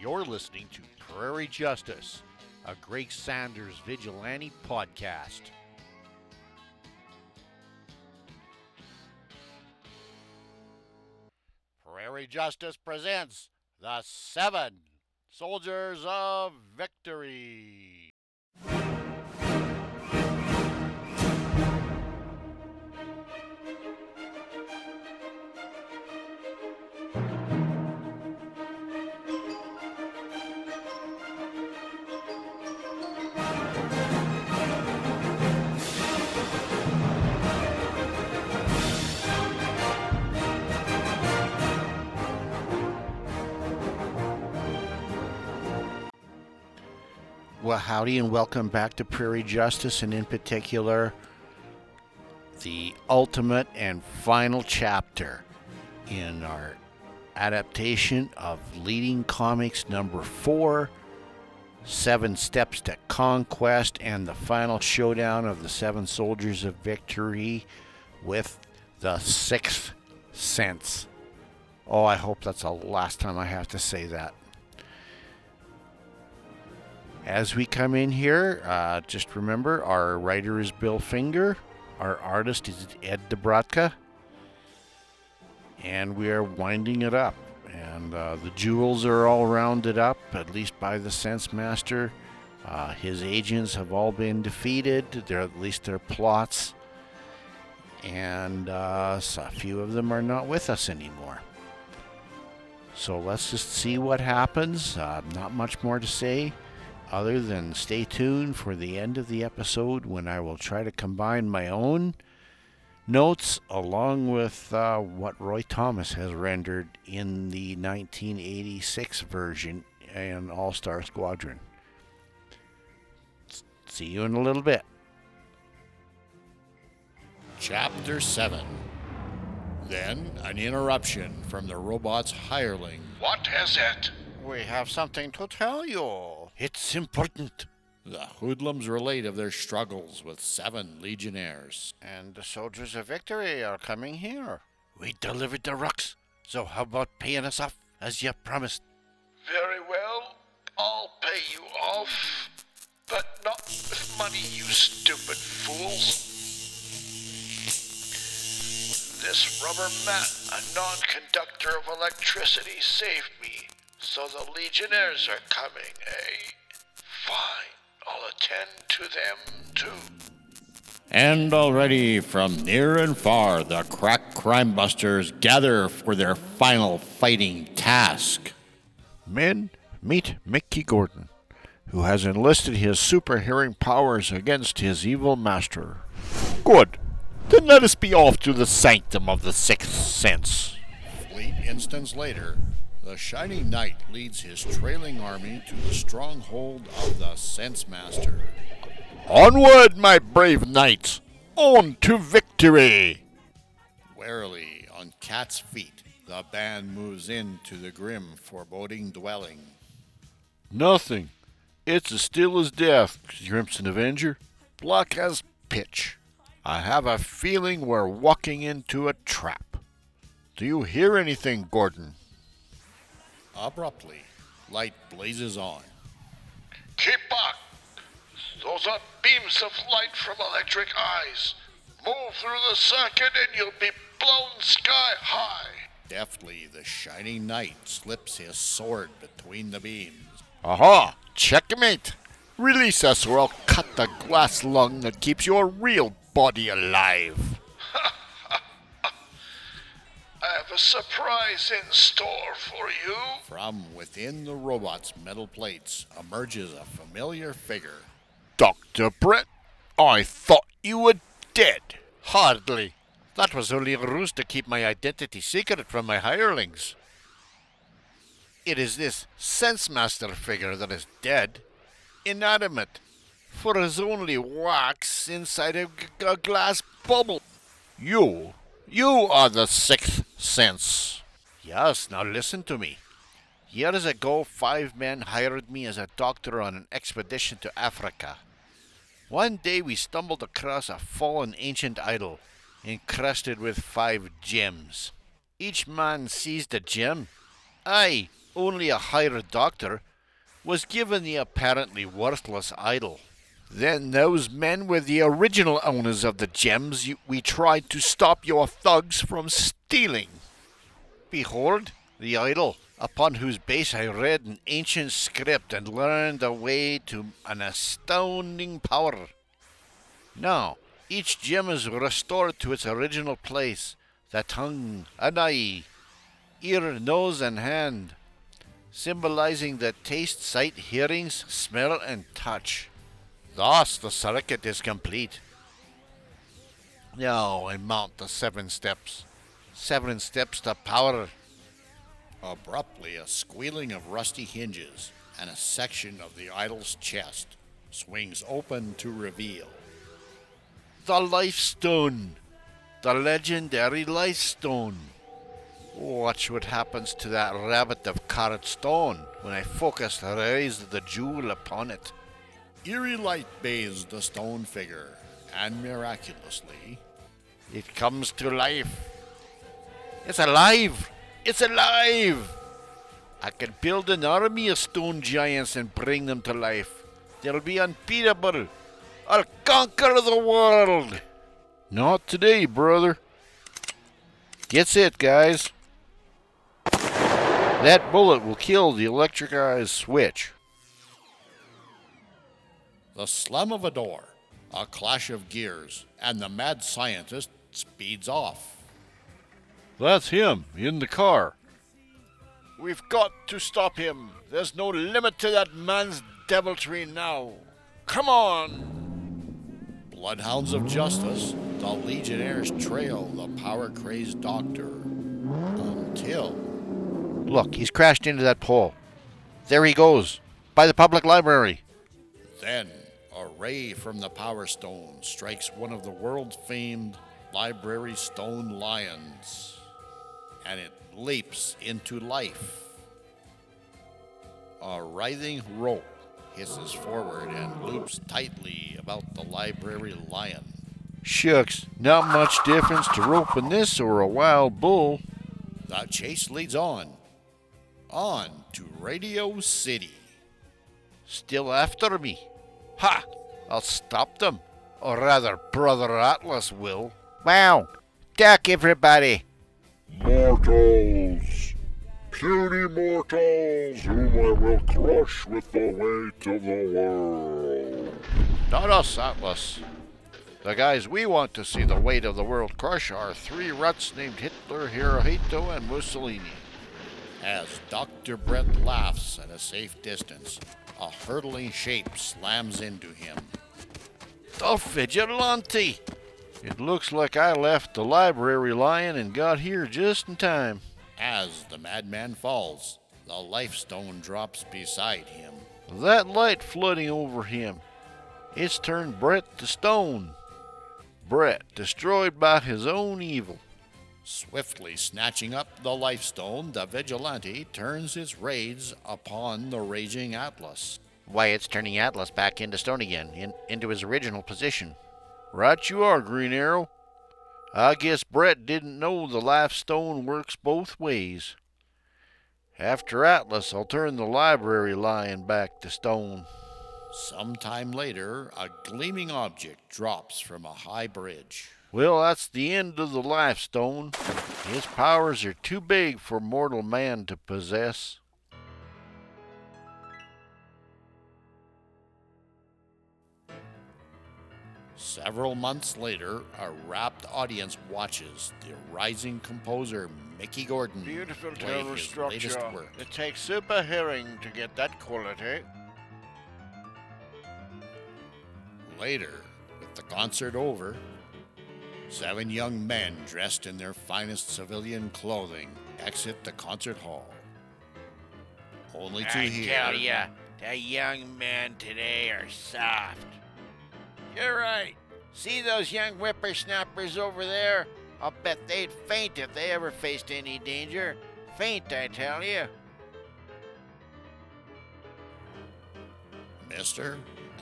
You're listening to Prairie Justice, a Greg Sanders vigilante podcast. Prairie Justice presents the Seven Soldiers of Victory. Howdy, and welcome back to Prairie Justice, and in particular, the ultimate and final chapter in our adaptation of Leading Comics number four Seven Steps to Conquest, and the final showdown of the Seven Soldiers of Victory with the Sixth Sense. Oh, I hope that's the last time I have to say that. As we come in here, uh, just remember our writer is Bill Finger, our artist is Ed Dobrotka, and we are winding it up. And uh, the jewels are all rounded up, at least by the Sense Master. Uh, his agents have all been defeated, they're, at least their plots, and uh, so a few of them are not with us anymore. So let's just see what happens. Uh, not much more to say other than stay tuned for the end of the episode when I will try to combine my own notes along with uh, what Roy Thomas has rendered in the 1986 version in All Star Squadron. See you in a little bit. Chapter 7 Then an interruption from the robot's hireling. What is it? We have something to tell you. It's important. The hoodlums relate of their struggles with seven legionnaires. And the soldiers of victory are coming here. We delivered the rocks, so how about paying us off as you promised? Very well. I'll pay you off. But not with money, you stupid fools. This rubber mat, a non conductor of electricity, saved me. So the Legionnaires are coming, eh? Fine. I'll attend to them too. And already from near and far, the crack crime busters gather for their final fighting task. Men, meet Mickey Gordon, who has enlisted his super hearing powers against his evil master. Good. Then let us be off to the sanctum of the sixth sense. Fleet instants later, the Shining Knight leads his trailing army to the stronghold of the Sense Master. Onward, my brave knights! On to victory! Warily, on cat's feet, the band moves into the grim, foreboding dwelling. Nothing. It's as still as death, Crimson Avenger. Black as pitch. I have a feeling we're walking into a trap. Do you hear anything, Gordon? Abruptly, light blazes on. Keep back! Those are beams of light from electric eyes. Move through the circuit and you'll be blown sky high. Deftly, the shining knight slips his sword between the beams. Aha! Checkmate! Release us or I'll cut the glass lung that keeps your real body alive. Have a surprise in store for you. From within the robot's metal plates emerges a familiar figure. Dr. Brett, I thought you were dead. Hardly. That was only a ruse to keep my identity secret from my hirelings. It is this Sense Master figure that is dead, inanimate, for is only wax inside a, g- a glass bubble. You, you are the sixth sense. Yes, now listen to me. Years ago, five men hired me as a doctor on an expedition to Africa. One day we stumbled across a fallen ancient idol, encrusted with five gems. Each man seized a gem. I, only a hired doctor, was given the apparently worthless idol. Then those men were the original owners of the gems you, we tried to stop your thugs from stealing. Behold, the idol, upon whose base I read an ancient script and learned a way to an astounding power. Now, each gem is restored to its original place the tongue, an eye, ear, nose, and hand, symbolizing the taste, sight, hearings, smell, and touch. Thus, the circuit is complete. Now I mount the seven steps. Seven steps to power. Abruptly, a squealing of rusty hinges and a section of the idol's chest swings open to reveal The Life Stone. The legendary Life Stone. Watch what happens to that rabbit of carrot stone when I focus the rays of the jewel upon it. Eerie light bathes the stone figure, and miraculously, It comes to life. It's alive! It's alive! I can build an army of stone giants and bring them to life. They'll be unbeatable. I'll conquer the world. Not today, brother. Gets it, guys. That bullet will kill the electric eyes switch. The slam of a door, a clash of gears, and the mad scientist speeds off. That's him in the car. We've got to stop him. There's no limit to that man's deviltry now. Come on! Bloodhounds of Justice, the Legionnaires trail the power crazed doctor until Look, he's crashed into that pole. There he goes, by the public library. then a ray from the Power Stone strikes one of the world famed library stone lions, and it leaps into life. A writhing rope hisses forward and loops tightly about the library lion. Shucks, not much difference to roping this or a wild bull. The chase leads on, on to Radio City. Still after me. Ha! I'll stop them. Or rather, Brother Atlas will. Wow! Duck, everybody! Mortals! Puny mortals, whom I will crush with the weight of the world. Not us, Atlas. The guys we want to see the weight of the world crush are three ruts named Hitler, Hirohito, and Mussolini. As Dr. Brett laughs at a safe distance, a hurtling shape slams into him. The vigilante! It looks like I left the library lion and got here just in time. As the madman falls, the life stone drops beside him. That light flooding over him, it's turned Brett to stone. Brett destroyed by his own evil. Swiftly snatching up the life stone, the vigilante turns his raids upon the raging Atlas. Why, it's turning Atlas back into stone again, in, into his original position. Right you are, Green Arrow. I guess Brett didn't know the life stone works both ways. After Atlas, I'll turn the library lion back to stone. Some time later, a gleaming object drops from a high bridge. Well, that's the end of the life stone. His powers are too big for mortal man to possess. Several months later, a rapt audience watches the rising composer Mickey Gordon Beautiful play his structure. latest work. It takes super hearing to get that quality. Later, with the concert over, seven young men dressed in their finest civilian clothing exit the concert hall. Only to I hear tell ya, the young men today are soft. You're right. See those young whippersnappers over there? I'll bet they'd faint if they ever faced any danger. Faint, I tell you. Mister,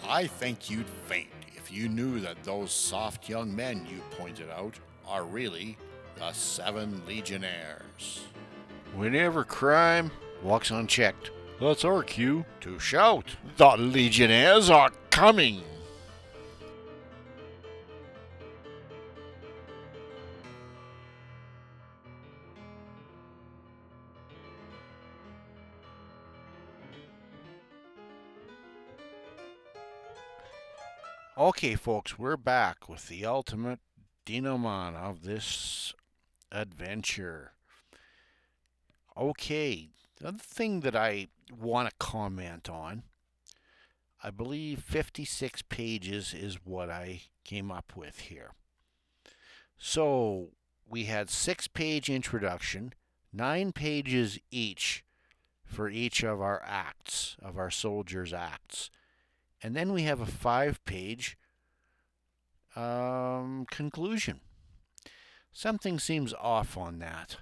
I think you'd faint if you knew that those soft young men you pointed out are really the seven legionnaires. Whenever crime, walks unchecked That's our cue. to shout. The Legionnaires are coming. Okay, folks, we're back with the ultimate denouement of this adventure. Okay, the thing that I want to comment on, I believe 56 pages is what I came up with here. So we had six page introduction, nine pages each for each of our acts, of our soldiers' acts. And then we have a five page um, conclusion. Something seems off on that.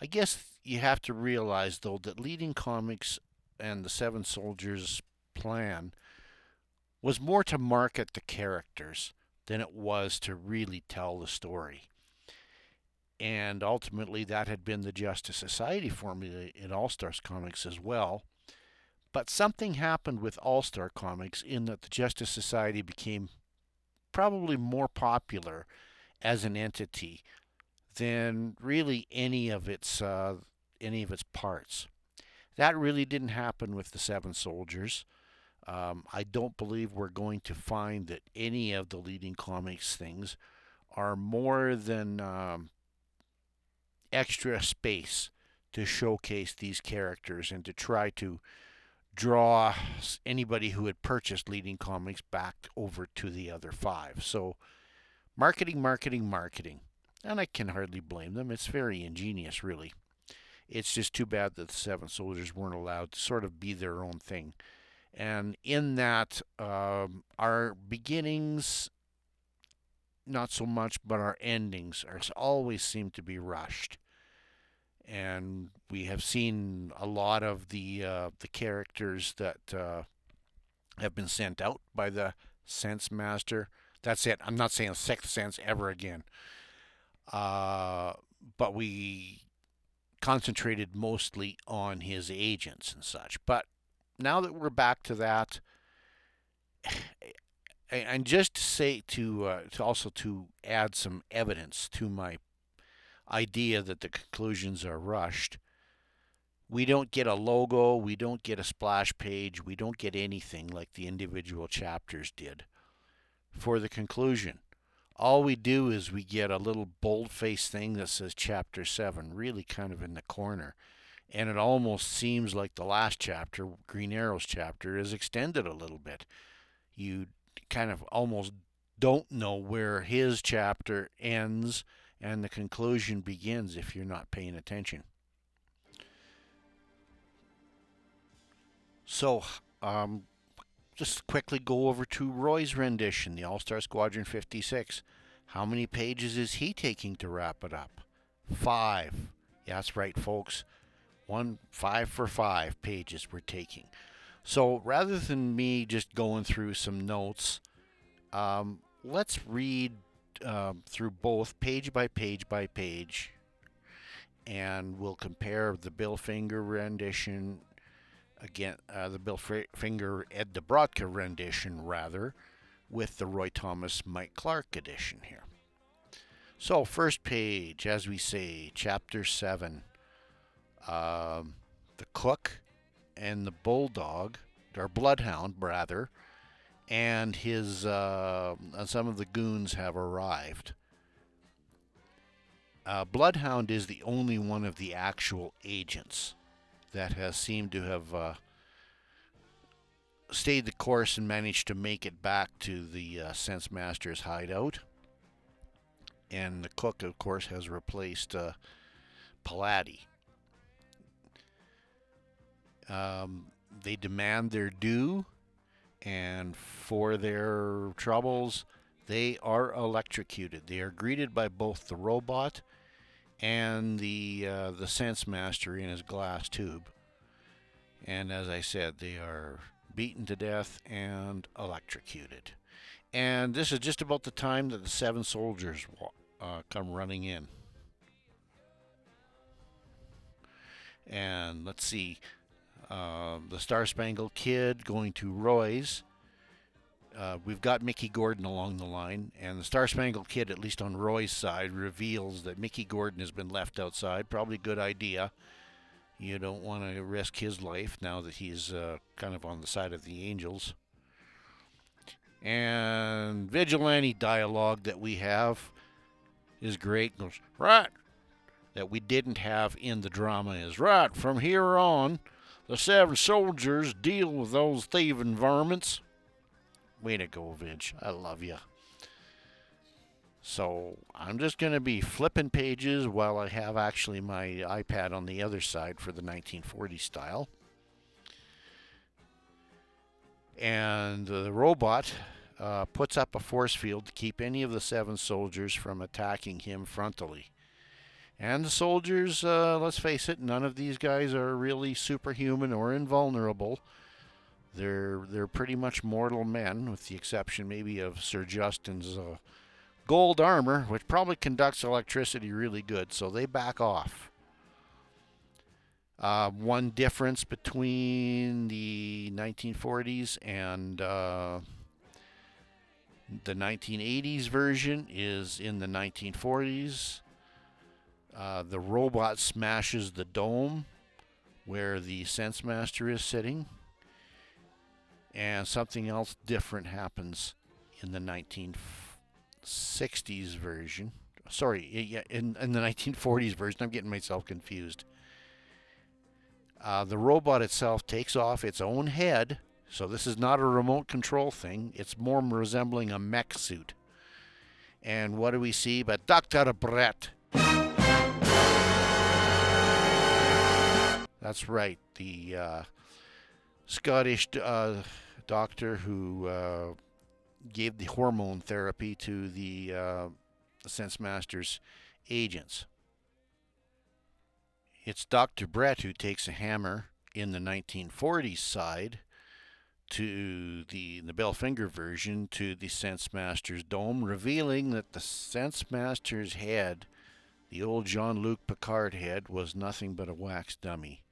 I guess you have to realize, though, that leading comics and the Seven Soldiers plan was more to market the characters than it was to really tell the story. And ultimately, that had been the Justice Society formula in All Stars comics as well. But something happened with All Star Comics in that the Justice Society became probably more popular as an entity than really any of its uh, any of its parts. That really didn't happen with the Seven Soldiers. Um, I don't believe we're going to find that any of the leading comics things are more than um, extra space to showcase these characters and to try to draw anybody who had purchased leading comics back over to the other five. So, marketing, marketing, marketing. And I can hardly blame them. It's very ingenious, really. It's just too bad that the Seven Soldiers weren't allowed to sort of be their own thing. And in that, um, our beginnings, not so much, but our endings are always seem to be rushed and we have seen a lot of the uh, the characters that uh, have been sent out by the Sense Master. That's it. I'm not saying Sixth Sense ever again. Uh, but we concentrated mostly on his agents and such. But now that we're back to that, and just to say to uh, to also to add some evidence to my idea that the conclusions are rushed. We don't get a logo, we don't get a splash page, we don't get anything like the individual chapters did for the conclusion. All we do is we get a little bold-faced thing that says chapter 7, really kind of in the corner. And it almost seems like the last chapter, Green Arrow's chapter, is extended a little bit. You kind of almost don't know where his chapter ends and the conclusion begins if you're not paying attention. So, um, just quickly go over to Roy's rendition, the All Star Squadron 56. How many pages is he taking to wrap it up? Five. Yeah, that's right, folks. One five for five pages we're taking. So rather than me just going through some notes, um, let's read um, through both page by page by page, and we'll compare the Bill Finger rendition again, uh, the Bill Finger Ed Dobrotka rendition rather, with the Roy Thomas Mike Clark edition here. So, first page, as we say, chapter 7. Um, the cook and the bulldog, or bloodhound, rather, and his uh, some of the goons have arrived. Uh, Bloodhound is the only one of the actual agents that has seemed to have uh, stayed the course and managed to make it back to the uh, Sense Master's hideout. And the cook, of course, has replaced uh, Paladi. Um, they demand their due and for their troubles, they are electrocuted. They are greeted by both the robot and the uh, the sense master in his glass tube. And as I said, they are beaten to death and electrocuted. And this is just about the time that the seven soldiers uh, come running in. And let's see, uh, the Star Spangled Kid going to Roy's. Uh, we've got Mickey Gordon along the line, and the Star Spangled Kid, at least on Roy's side, reveals that Mickey Gordon has been left outside. Probably a good idea. You don't want to risk his life now that he's uh, kind of on the side of the Angels. And vigilante dialogue that we have is great. Goes, right. That we didn't have in the drama is right. From here on, the seven soldiers deal with those thieving varmints. Way to go. I love you. So I'm just going to be flipping pages while I have actually my iPad on the other side for the 1940 style. And the robot uh, puts up a force field to keep any of the seven soldiers from attacking him frontally. And the soldiers, uh, let's face it, none of these guys are really superhuman or invulnerable. They're they're pretty much mortal men, with the exception maybe of Sir Justin's uh, gold armor, which probably conducts electricity really good. So they back off. Uh, one difference between the 1940s and uh, the 1980s version is in the 1940s. Uh, the robot smashes the dome where the Sense Master is sitting, and something else different happens in the 1960s version. Sorry, in, in the 1940s version. I'm getting myself confused. Uh, the robot itself takes off its own head, so this is not a remote control thing. It's more resembling a mech suit. And what do we see but Dr. Brett? That's right, the uh, Scottish uh, doctor who uh, gave the hormone therapy to the uh, Sense Masters agents. It's Dr. Brett who takes a hammer in the 1940s side to the, the Bill Finger version to the Sense Master's dome, revealing that the Sense Master's head, the old Jean Luc Picard head, was nothing but a wax dummy.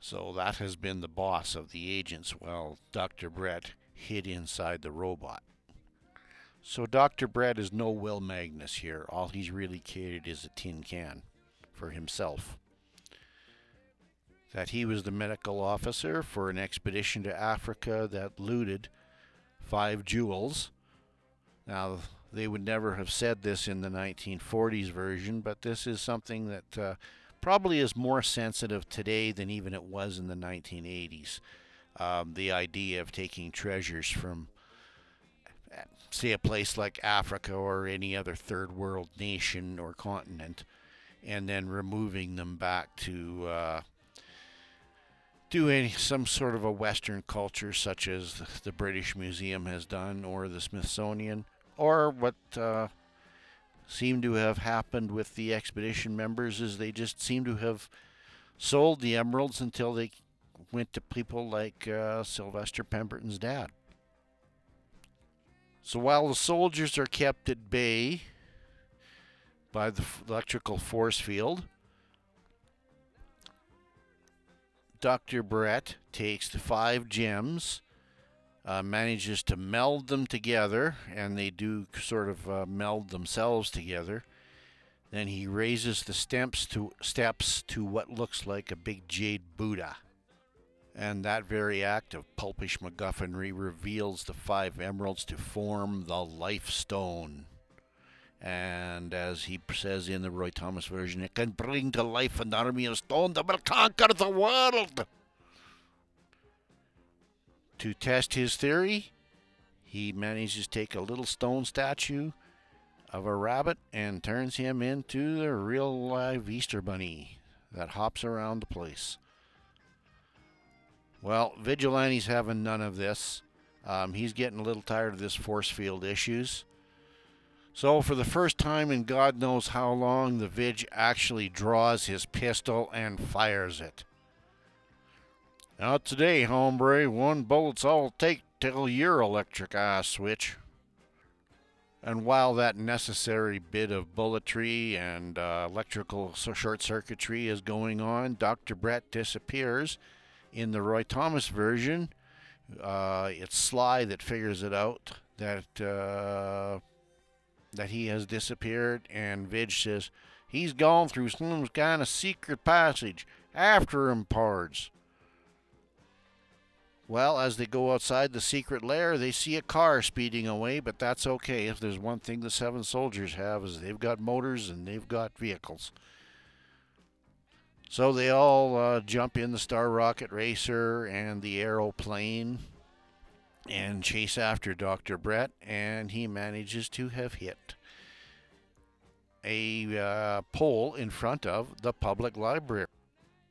So that has been the boss of the agents while Dr. Brett hid inside the robot. So Dr. Brett is no Will Magnus here. All he's really created is a tin can for himself. That he was the medical officer for an expedition to Africa that looted five jewels. Now, they would never have said this in the 1940s version, but this is something that uh, probably is more sensitive today than even it was in the 1980s. Um, the idea of taking treasures from, say, a place like Africa or any other third world nation or continent, and then removing them back to uh, do any some sort of a Western culture, such as the British Museum has done, or the Smithsonian, or what uh, seemed to have happened with the expedition members is they just seem to have sold the emeralds until they went to people like uh, Sylvester Pemberton's dad. So while the soldiers are kept at bay by the electrical force field, Dr. Brett takes the five gems uh, manages to meld them together, and they do sort of uh, meld themselves together. Then he raises the steps to steps to what looks like a big jade Buddha. And that very act of pulpish MacGuffinry reveals the five emeralds to form the Life Stone. And as he says in the Roy Thomas version, it can bring to life an army of stone that will conquer the world. To test his theory, he manages to take a little stone statue of a rabbit and turns him into the real live Easter bunny that hops around the place. Well, Vigilante's having none of this. Um, he's getting a little tired of this force field issues. So, for the first time in God knows how long, the Vig actually draws his pistol and fires it. Not today, hombre. One bullet's all take till your electric eye switch. And while that necessary bit of bulletry and uh, electrical short circuitry is going on, Dr. Brett disappears. In the Roy Thomas version, uh, it's Sly that figures it out that uh, that he has disappeared, and Vidge says he's gone through some kind of secret passage. After him, pards. Well, as they go outside the secret lair, they see a car speeding away, but that's okay. If there's one thing the seven soldiers have is they've got motors and they've got vehicles. So they all uh, jump in the Star Rocket Racer and the aeroplane and chase after Dr. Brett, and he manages to have hit a uh, pole in front of the public library.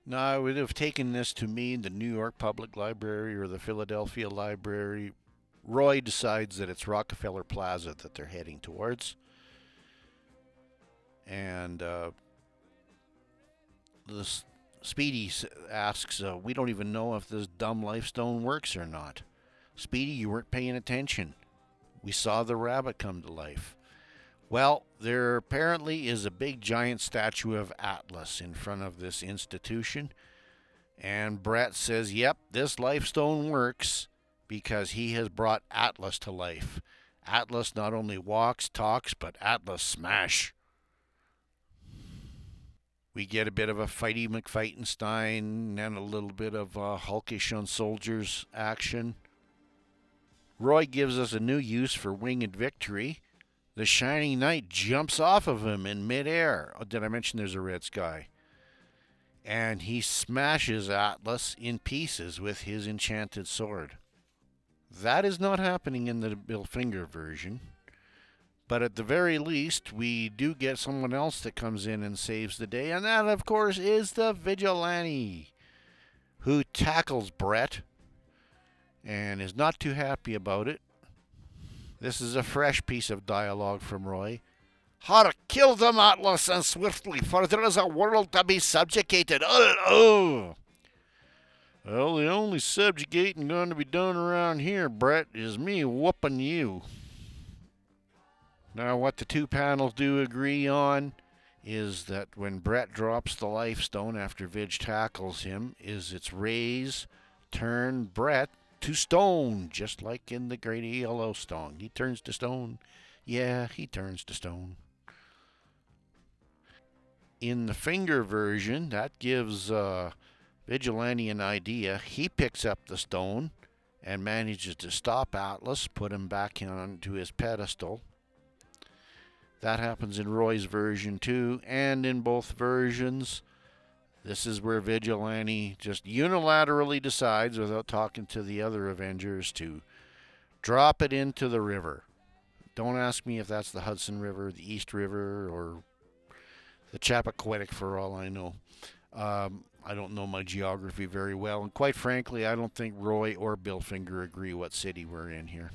Now, I would have taken this to mean the New York Public Library or the Philadelphia Library. Roy decides that it's Rockefeller Plaza that they're heading towards. And uh, the Speedy asks, uh, We don't even know if this dumb lifestone works or not. Speedy, you weren't paying attention. We saw the rabbit come to life. Well, there apparently is a big giant statue of Atlas in front of this institution. And Brett says, Yep, this lifestone works because he has brought Atlas to life. Atlas not only walks, talks, but Atlas smash. We get a bit of a fighty McFightenstein and a little bit of hulkish on soldiers action. Roy gives us a new use for winged victory. The Shining Knight jumps off of him in midair. Oh, did I mention there's a red sky? And he smashes Atlas in pieces with his enchanted sword. That is not happening in the Bill Finger version. But at the very least, we do get someone else that comes in and saves the day, and that, of course, is the Vigilante, who tackles Brett and is not too happy about it. This is a fresh piece of dialogue from Roy. How to kill them, Atlas, and swiftly, for there is a world to be subjugated. Oh, oh. Well, the only subjugating going to be done around here, Brett, is me whooping you. Now, what the two panels do agree on is that when Brett drops the life stone after Vidge tackles him, is its rays, turn Brett to stone, just like in the Great Yellowstone. He turns to stone. Yeah, he turns to stone. In the finger version, that gives uh, Vigilante an idea. He picks up the stone and manages to stop Atlas, put him back onto his pedestal. That happens in Roy's version too, and in both versions. This is where Vigilante just unilaterally decides, without talking to the other Avengers, to drop it into the river. Don't ask me if that's the Hudson River, the East River, or the Chappaquiddick for all I know. Um, I don't know my geography very well, and quite frankly, I don't think Roy or Bill Finger agree what city we're in here.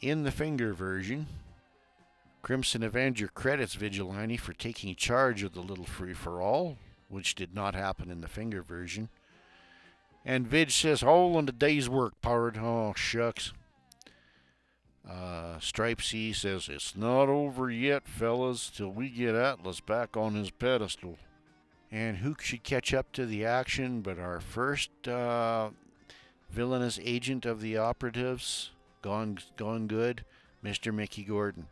In the Finger version, Crimson Avenger credits Vigilante for taking charge of the little free for all, which did not happen in the Finger version. And Vidge says, All in the day's work, Pard. Oh, shucks. Uh, Stripesy says, It's not over yet, fellas, till we get Atlas back on his pedestal. And who should catch up to the action but our first uh, villainous agent of the operatives? Gone, gone good, Mr. Mickey Gordon.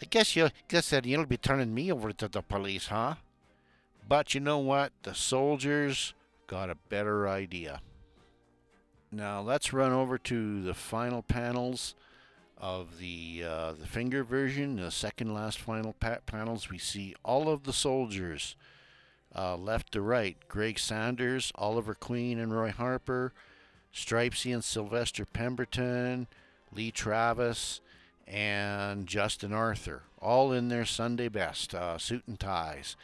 I guess you guess that you'll be turning me over to the police, huh? But you know what? The soldiers got a better idea. Now let's run over to the final panels of the uh, the finger version, the second last final pa- panels. We see all of the soldiers, uh, left to right: Greg Sanders, Oliver Queen, and Roy Harper, Stripesy and Sylvester Pemberton, Lee Travis, and Justin Arthur, all in their Sunday best, uh, suit and ties.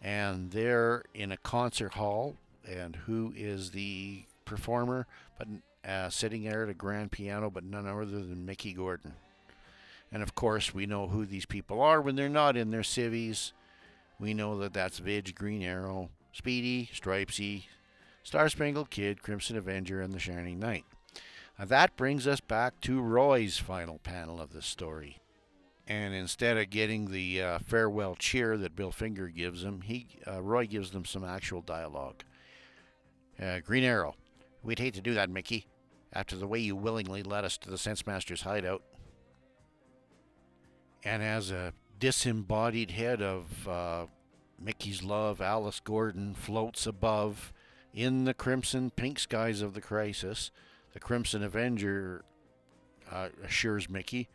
And they're in a concert hall. And who is the performer? But uh, sitting there at a grand piano, but none other than Mickey Gordon. And of course, we know who these people are when they're not in their civvies. We know that that's Vidge, Green Arrow, Speedy, Stripesy, Star Spangled Kid, Crimson Avenger, and the Shining Knight. That brings us back to Roy's final panel of the story. And instead of getting the uh, farewell cheer that Bill Finger gives him, he uh, Roy gives them some actual dialogue. Uh, Green Arrow, we'd hate to do that, Mickey, after the way you willingly led us to the Sense Master's hideout. And as a disembodied head of uh, Mickey's love, Alice Gordon, floats above in the crimson pink skies of the crisis, the Crimson Avenger uh, assures Mickey.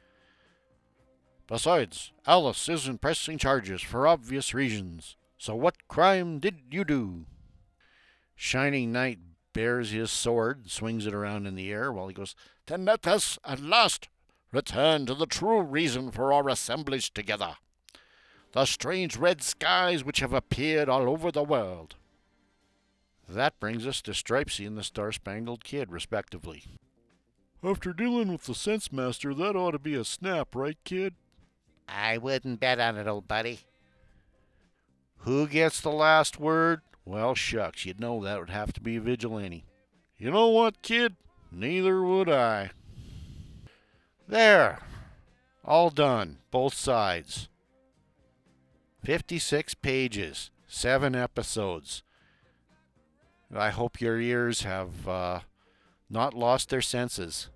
Besides, Alice isn't pressing charges for obvious reasons. So what crime did you do? Shining Knight bares his sword, swings it around in the air while he goes, Then let us at last return to the true reason for our assemblage together the strange red skies which have appeared all over the world. That brings us to Stripesy and the Star Spangled Kid, respectively. After dealing with the Sense Master, that ought to be a snap, right, kid? I wouldn't bet on it, old buddy. Who gets the last word? Well, shucks, you'd know that would have to be Vigilante. You know what, kid? Neither would I. There. All done. Both sides. 56 pages, 7 episodes. I hope your ears have uh, not lost their senses.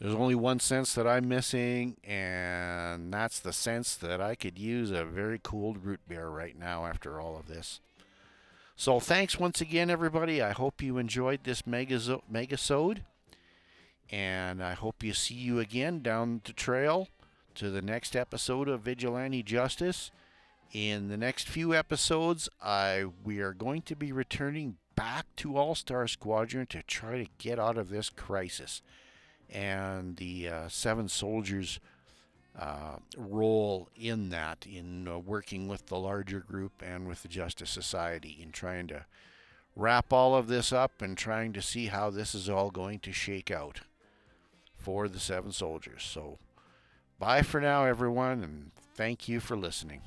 There's only one sense that I'm missing, and that's the sense that I could use a very cold root beer right now after all of this. So thanks once again, everybody. I hope you enjoyed this megazo- megasode, and I hope you see you again down the trail to the next episode of Vigilante Justice. In the next few episodes, I we are going to be returning back to All Star Squadron to try to get out of this crisis, and the uh, Seven Soldiers. Uh, role in that, in uh, working with the larger group and with the Justice Society, in trying to wrap all of this up and trying to see how this is all going to shake out for the Seven Soldiers. So, bye for now, everyone, and thank you for listening.